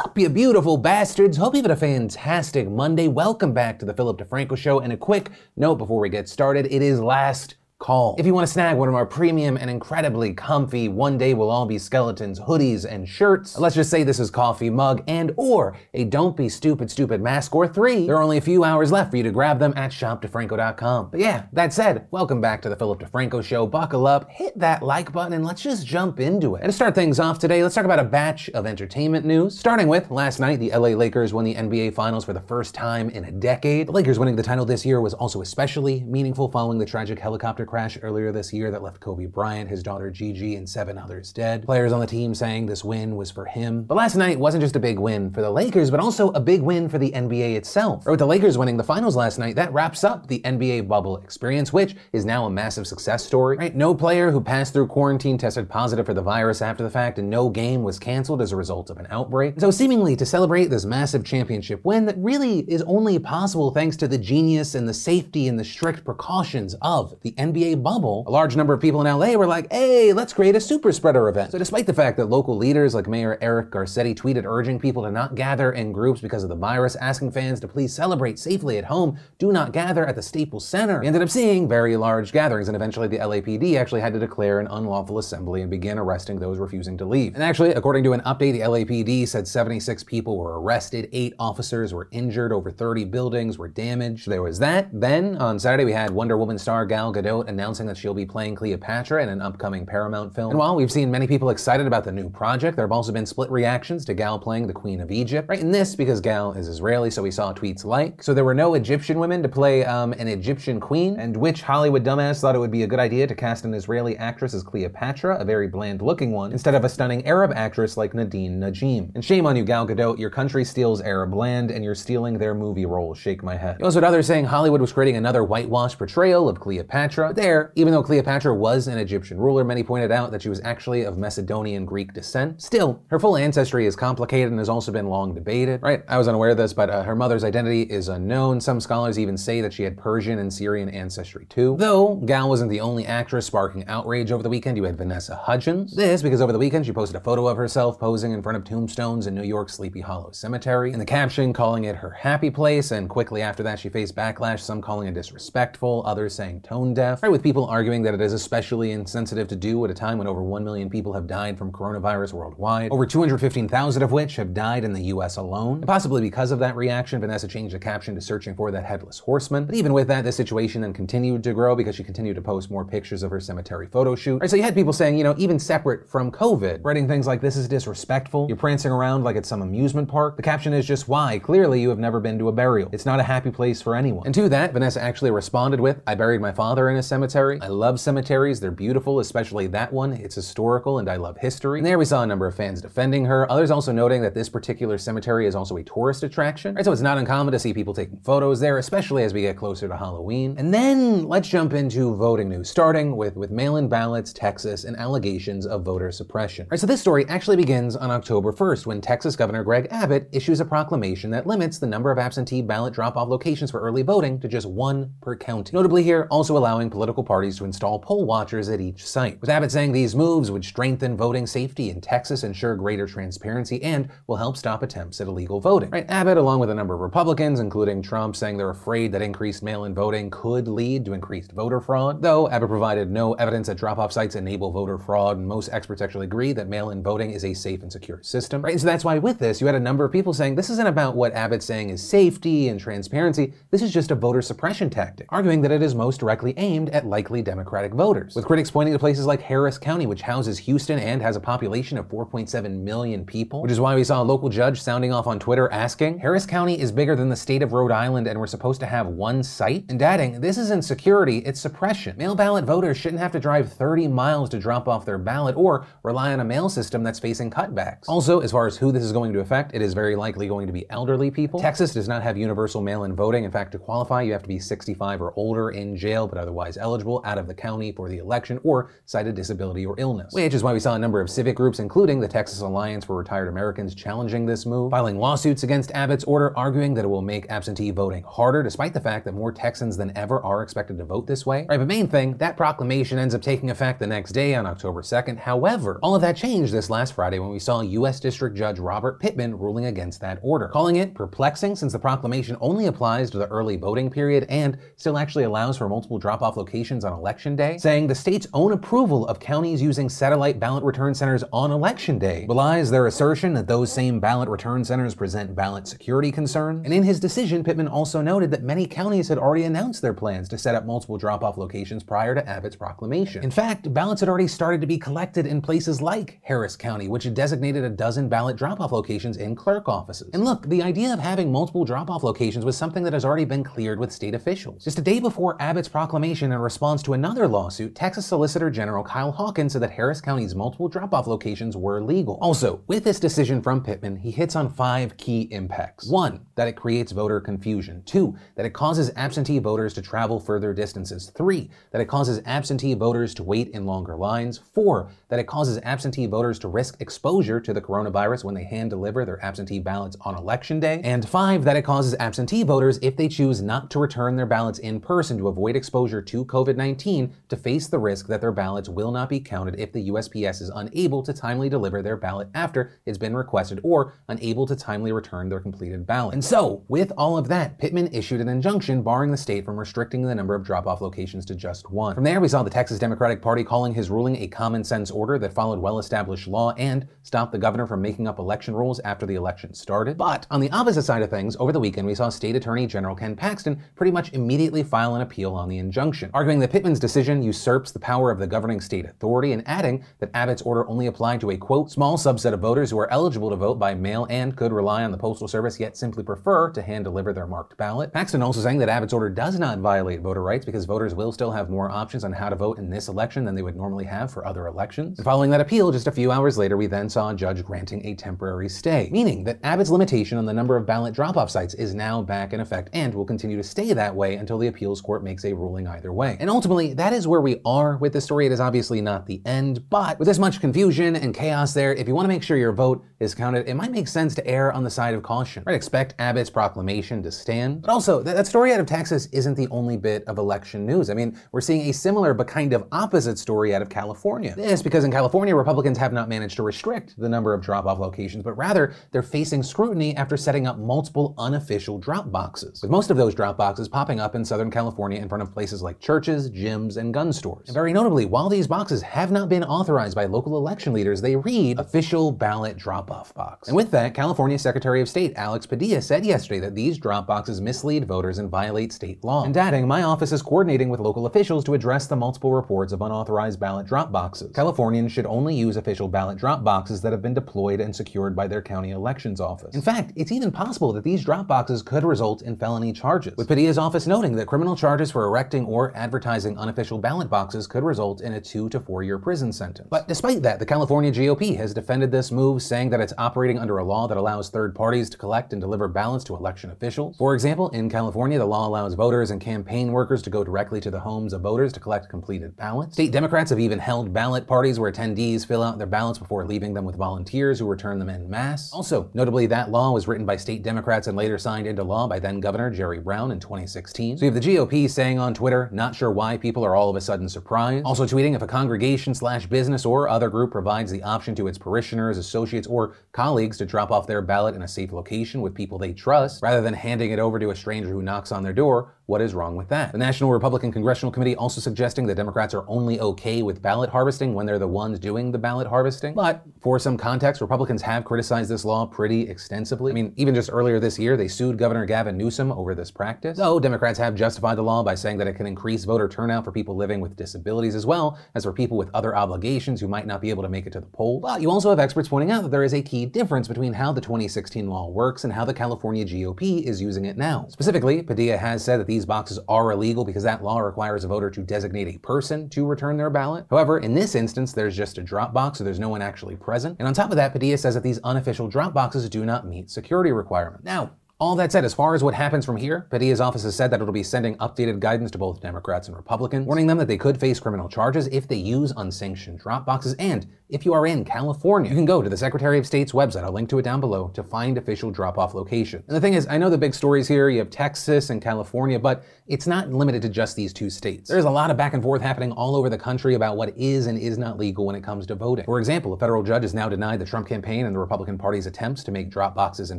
Sup, you beautiful bastards. Hope you've had a fantastic Monday. Welcome back to the Philip DeFranco Show. And a quick note before we get started it is last call. If you want to snag one of our premium and incredibly comfy one day we'll all be skeletons hoodies and shirts, let's just say this is coffee mug and or a don't be stupid stupid mask or three, there are only a few hours left for you to grab them at shopdefranco.com. But yeah, that said, welcome back to the Philip DeFranco show. Buckle up, hit that like button and let's just jump into it. And to start things off today, let's talk about a batch of entertainment news. Starting with last night, the LA Lakers won the NBA Finals for the first time in a decade. The Lakers winning the title this year was also especially meaningful following the tragic helicopter crash earlier this year that left Kobe Bryant, his daughter Gigi, and seven others dead. Players on the team saying this win was for him. But last night wasn't just a big win for the Lakers, but also a big win for the NBA itself. Or with the Lakers winning the finals last night, that wraps up the NBA bubble experience, which is now a massive success story. Right? No player who passed through quarantine tested positive for the virus after the fact, and no game was canceled as a result of an outbreak. So seemingly to celebrate this massive championship win that really is only possible thanks to the genius and the safety and the strict precautions of the NBA bubble bubble, a large number of people in LA were like, hey, let's create a super spreader event. So despite the fact that local leaders like Mayor Eric Garcetti tweeted urging people to not gather in groups because of the virus, asking fans to please celebrate safely at home, do not gather at the Staples Center, we ended up seeing very large gatherings, and eventually the LAPD actually had to declare an unlawful assembly and begin arresting those refusing to leave. And actually, according to an update, the LAPD said 76 people were arrested, eight officers were injured, over 30 buildings were damaged. There was that. Then on Saturday, we had Wonder Woman star Gal Gadot announcing that she'll be playing Cleopatra in an upcoming Paramount film. And while we've seen many people excited about the new project, there have also been split reactions to Gal playing the Queen of Egypt. Right, in this because Gal is Israeli, so we saw tweets like, so there were no Egyptian women to play um, an Egyptian queen, and which Hollywood dumbass thought it would be a good idea to cast an Israeli actress as Cleopatra, a very bland looking one, instead of a stunning Arab actress like Nadine Njeim. And shame on you, Gal Gadot, your country steals Arab land, and you're stealing their movie role. Shake my head. You also had others saying Hollywood was creating another whitewash portrayal of Cleopatra. There, even though Cleopatra was an Egyptian ruler, many pointed out that she was actually of Macedonian Greek descent. Still, her full ancestry is complicated and has also been long debated. Right, I was unaware of this, but uh, her mother's identity is unknown. Some scholars even say that she had Persian and Syrian ancestry too. Though, Gal wasn't the only actress sparking outrage over the weekend. You had Vanessa Hudgens. This because over the weekend she posted a photo of herself posing in front of tombstones in New York's Sleepy Hollow Cemetery, in the caption calling it her happy place, and quickly after that she faced backlash, some calling it disrespectful, others saying tone deaf, right, with people arguing that it is especially insensitive to do at a time when over 1 million people have died from coronavirus worldwide, over 215,000 of which have died in the US alone. And possibly because of that reaction, Vanessa changed the caption to searching for that headless horseman. But even with that, the situation then continued to grow because she continued to post more pictures of her cemetery photo shoot. Right, so you had people saying, you know, even separate from COVID, writing things like, this is disrespectful, you're prancing around like it's some amusement park. The caption is just why. Clearly, you have never been to a burial. It's not a happy place for anyone. And to that, Vanessa actually responded with, I buried my father in a cemetery. I love cemeteries. They're beautiful, especially that one. It's historical and I love history. And there we saw a number of fans defending her. Others also noting that this particular cemetery is also a tourist attraction. Right, so it's not uncommon to see people taking photos there, especially as we get closer to Halloween. And then let's jump into voting news, starting with, with mail-in ballots, Texas, and allegations of voter suppression. Right, so this story actually begins on October 1st when Texas Governor Greg Abbott issues a proclamation that limits the number of absentee ballot drop-off locations for early voting to just one per county. Notably here, also allowing political parties to install poll watchers at each site. With Abbott saying these moves would strengthen voting safety in Texas, ensure greater transparency, and will help stop attempts at illegal voting. Right, Abbott, along with a number of Republicans, including Trump, saying they're afraid that increased mail-in voting could lead to increased voter fraud. Though Abbott provided no evidence that drop-off sites enable voter fraud, and most experts actually agree that mail-in voting is a safe and secure system. Right, and so that's why with this, you had a number of people saying this isn't about what Abbott's saying is safety and transparency. This is just a voter suppression tactic, arguing that it is most directly aimed at likely Democratic voters. With critics pointing to places like Harris County, which houses Houston and has a population of 4.7 million people, which is why we saw a local judge sounding off on Twitter asking, Harris County is bigger than the state of Rhode Island and we're supposed to have one site? And adding, this isn't security, it's suppression. Mail ballot voters shouldn't have to drive 30 miles to drop off their ballot or rely on a mail system that's facing cutbacks. Also, as far as who this is going to affect, it is very likely going to be elderly people. Texas does not have universal mail in voting. In fact, to qualify, you have to be 65 or older in jail, but otherwise eligible out of the county for the election or cited disability or illness. Which is why we saw a number of civic groups, including the Texas Alliance for Retired Americans, challenging this move, filing lawsuits against Abbott's order, arguing that it will make absentee voting harder, despite the fact that more Texans than ever are expected to vote this way. Right, but main thing, that proclamation ends up taking effect the next day on October 2nd. However, all of that changed this last Friday when we saw U.S. District Judge Robert Pittman ruling against that order, calling it perplexing since the proclamation only applies to the early voting period and still actually allows for multiple drop off locations on election day, saying the state's own approval of counties using satellite ballot return centers on election day belies their assertion that those same ballot return centers present ballot security concerns. And in his decision, Pittman also noted that many counties had already announced their plans to set up multiple drop off locations prior to Abbott's proclamation. In fact, ballots had already started to be collected in places like Harris County, which had designated a dozen ballot drop off locations in clerk offices. And look, the idea of having multiple drop off locations was something that has already been cleared with state officials. Just a day before Abbott's proclamation in response to another lawsuit, Texas Solicitor General Kyle Hawkins said that Harris County's multiple drop off locations were legal. Also, with this decision from Pittman, he hits on five key impacts. One, that it creates voter confusion. Two, that it causes absentee voters to travel further distances. Three, that it causes absentee voters to wait in longer lines. Four, that it causes absentee voters to risk exposure to the coronavirus when they hand deliver their absentee ballots on election day. And five, that it causes absentee voters, if they choose not to return their ballots in person to avoid exposure to COVID 19, to face the risk that their ballots will not be counted if the USPS is unable to timely deliver their ballot after it's been requested or unable to timely return their completed ballot. And so, with all of that, Pittman issued an injunction barring the state from restricting the number of drop off locations to just one. From there, we saw the Texas Democratic Party calling his ruling a common sense order that followed well established law and stopped the governor from making up election rules after the election started. But on the opposite side of things, over the weekend, we saw State Attorney General Ken Paxton pretty much immediately file an appeal on the injunction, arguing that Pittman's decision usurps the power of the governing state authority and adding that Abbott's order only applied to a quote, small subset of voters who are eligible to vote by mail and could rely on the Postal Service yet simply prefer to hand deliver their marked ballot. Paxton also saying that Abbott's order does not violate voter rights because voters will still have more options on how to vote in this election than they would normally have for other elections. And following that appeal, just a few hours later, we then saw a judge granting a temporary stay, meaning that Abbott's limitation on the number of ballot drop off sites is now back in effect and will continue to stay that way until the appeals court makes a ruling either way. And ultimately, that is where we are with the story. It is obviously not the end, but with this much confusion and chaos there, if you want to make sure your vote is counted, it might make sense to err on the side of caution. Right? Expect Abbott's proclamation to stand. But also, that, that story out of Texas isn't the only bit of election news. I mean, we're seeing a similar but kind of opposite story out of California. This because in California, Republicans have not managed to restrict the number of drop off locations, but rather they're facing scrutiny after setting up multiple unofficial drop boxes, with most of those drop boxes popping up in Southern California in front of places like churches, gyms, and gun stores. And very notably, while these boxes have not been authorized by local election leaders, they read official ballot drop off box. And with that, California Secretary of State Alex Padilla said yesterday that these drop boxes mislead voters and violate state law. And adding, my office is coordinating with local officials to address the multiple reports of unauthorized ballot drop boxes. Californians should only use official ballot drop boxes that have been deployed and secured by their county elections office. In fact, it's even possible that these drop boxes could result in felony charges, with Padilla's office noting that criminal charges for erecting or advertising unofficial ballot boxes could result in a two to four year prison sentence. But despite that, the California GOP has defended this move, saying that it's operating under a law that allows third parties to collect and deliver ballots to election officials. For example, in California, the law allows voters and campaign workers to go directly to the homes of voters to collect completed ballots. State Democrats have even held ballot parties where attendees fill out their ballots before leaving them with volunteers who return them en masse. Also, notably, that law was written by state Democrats and later signed into law by then Governor Jerry Brown in 2016. So you have the GOP saying on Twitter, not sure why people are all of a sudden surprised. Also tweeting if a congregation slash business or other group provides the option to its parishioners, associates, or colleagues to drop off their ballot in a safe location with people they trust, rather than handing it over to a stranger who knocks on their door, what is wrong with that? The National Republican Congressional Committee also suggesting that Democrats are only okay with ballot harvesting when they're the ones doing the ballot harvesting. But for some context, Republicans have criticized this law pretty extensively. I mean, even just earlier this year, they sued Governor Gavin Newsom over this practice. Though Democrats have justified the law by saying that it can increase voter turnout for people living with disabilities as well as for people with other obligations who might not be able to make it to the poll. But you also have experts pointing out that there is a key difference between how the 2016 law works and how the California GOP is using it now. Specifically, Padilla has said that these boxes are illegal because that law requires a voter to designate a person to return their ballot. However, in this instance, there's just a drop box, so there's no one actually present. And on top of that, Padilla says that these unofficial drop boxes do not meet security requirements. Now, All that said, as far as what happens from here, Padilla's office has said that it'll be sending updated guidance to both Democrats and Republicans, warning them that they could face criminal charges if they use unsanctioned drop boxes. And if you are in California, you can go to the Secretary of State's website, I'll link to it down below, to find official drop off locations. And the thing is, I know the big stories here, you have Texas and California, but it's not limited to just these two states. There's a lot of back and forth happening all over the country about what is and is not legal when it comes to voting. For example, a federal judge has now denied the Trump campaign and the Republican Party's attempts to make drop boxes in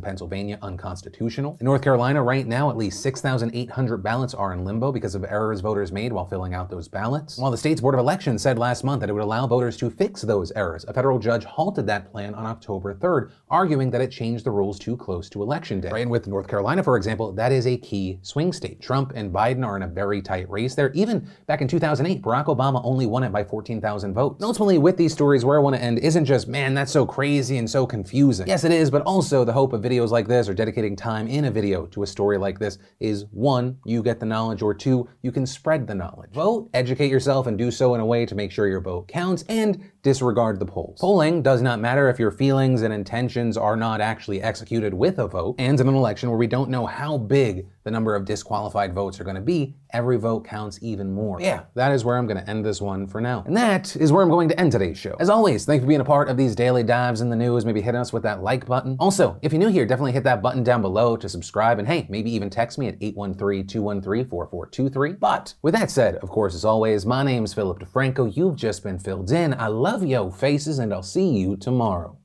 Pennsylvania unconstitutional. In North Carolina, right now, at least 6,800 ballots are in limbo because of errors voters made while filling out those ballots. While the state's Board of Elections said last month that it would allow voters to fix those errors, a federal judge halted that plan on October 3rd, arguing that it changed the rules too close to Election Day. And with North Carolina, for example, that is a key swing state. Trump and Biden are in a very tight race there. Even back in 2008, Barack Obama only won it by 14,000 votes. Ultimately, with these stories, where I want to end isn't just, man, that's so crazy and so confusing. Yes, it is, but also the hope of videos like this or dedicating time in a video to a story like this is one, you get the knowledge, or two, you can spread the knowledge. Vote, educate yourself, and do so in a way to make sure your vote counts, and disregard the polls. Polling does not matter if your feelings and intentions are not actually executed with a vote, and in an election where we don't know how big the number of disqualified votes are going to be, every vote counts even more. Yeah, that is where I'm going to end this one for now. And that is where I'm going to end today's show. As always, thank you for being a part of these daily dives in the news. Maybe hitting us with that like button. Also, if you're new here, definitely hit that button down below to subscribe. And hey, maybe even text me at 813 213 4423. But with that said, of course, as always, my name's Philip DeFranco. You've just been filled in. I love yo faces, and I'll see you tomorrow.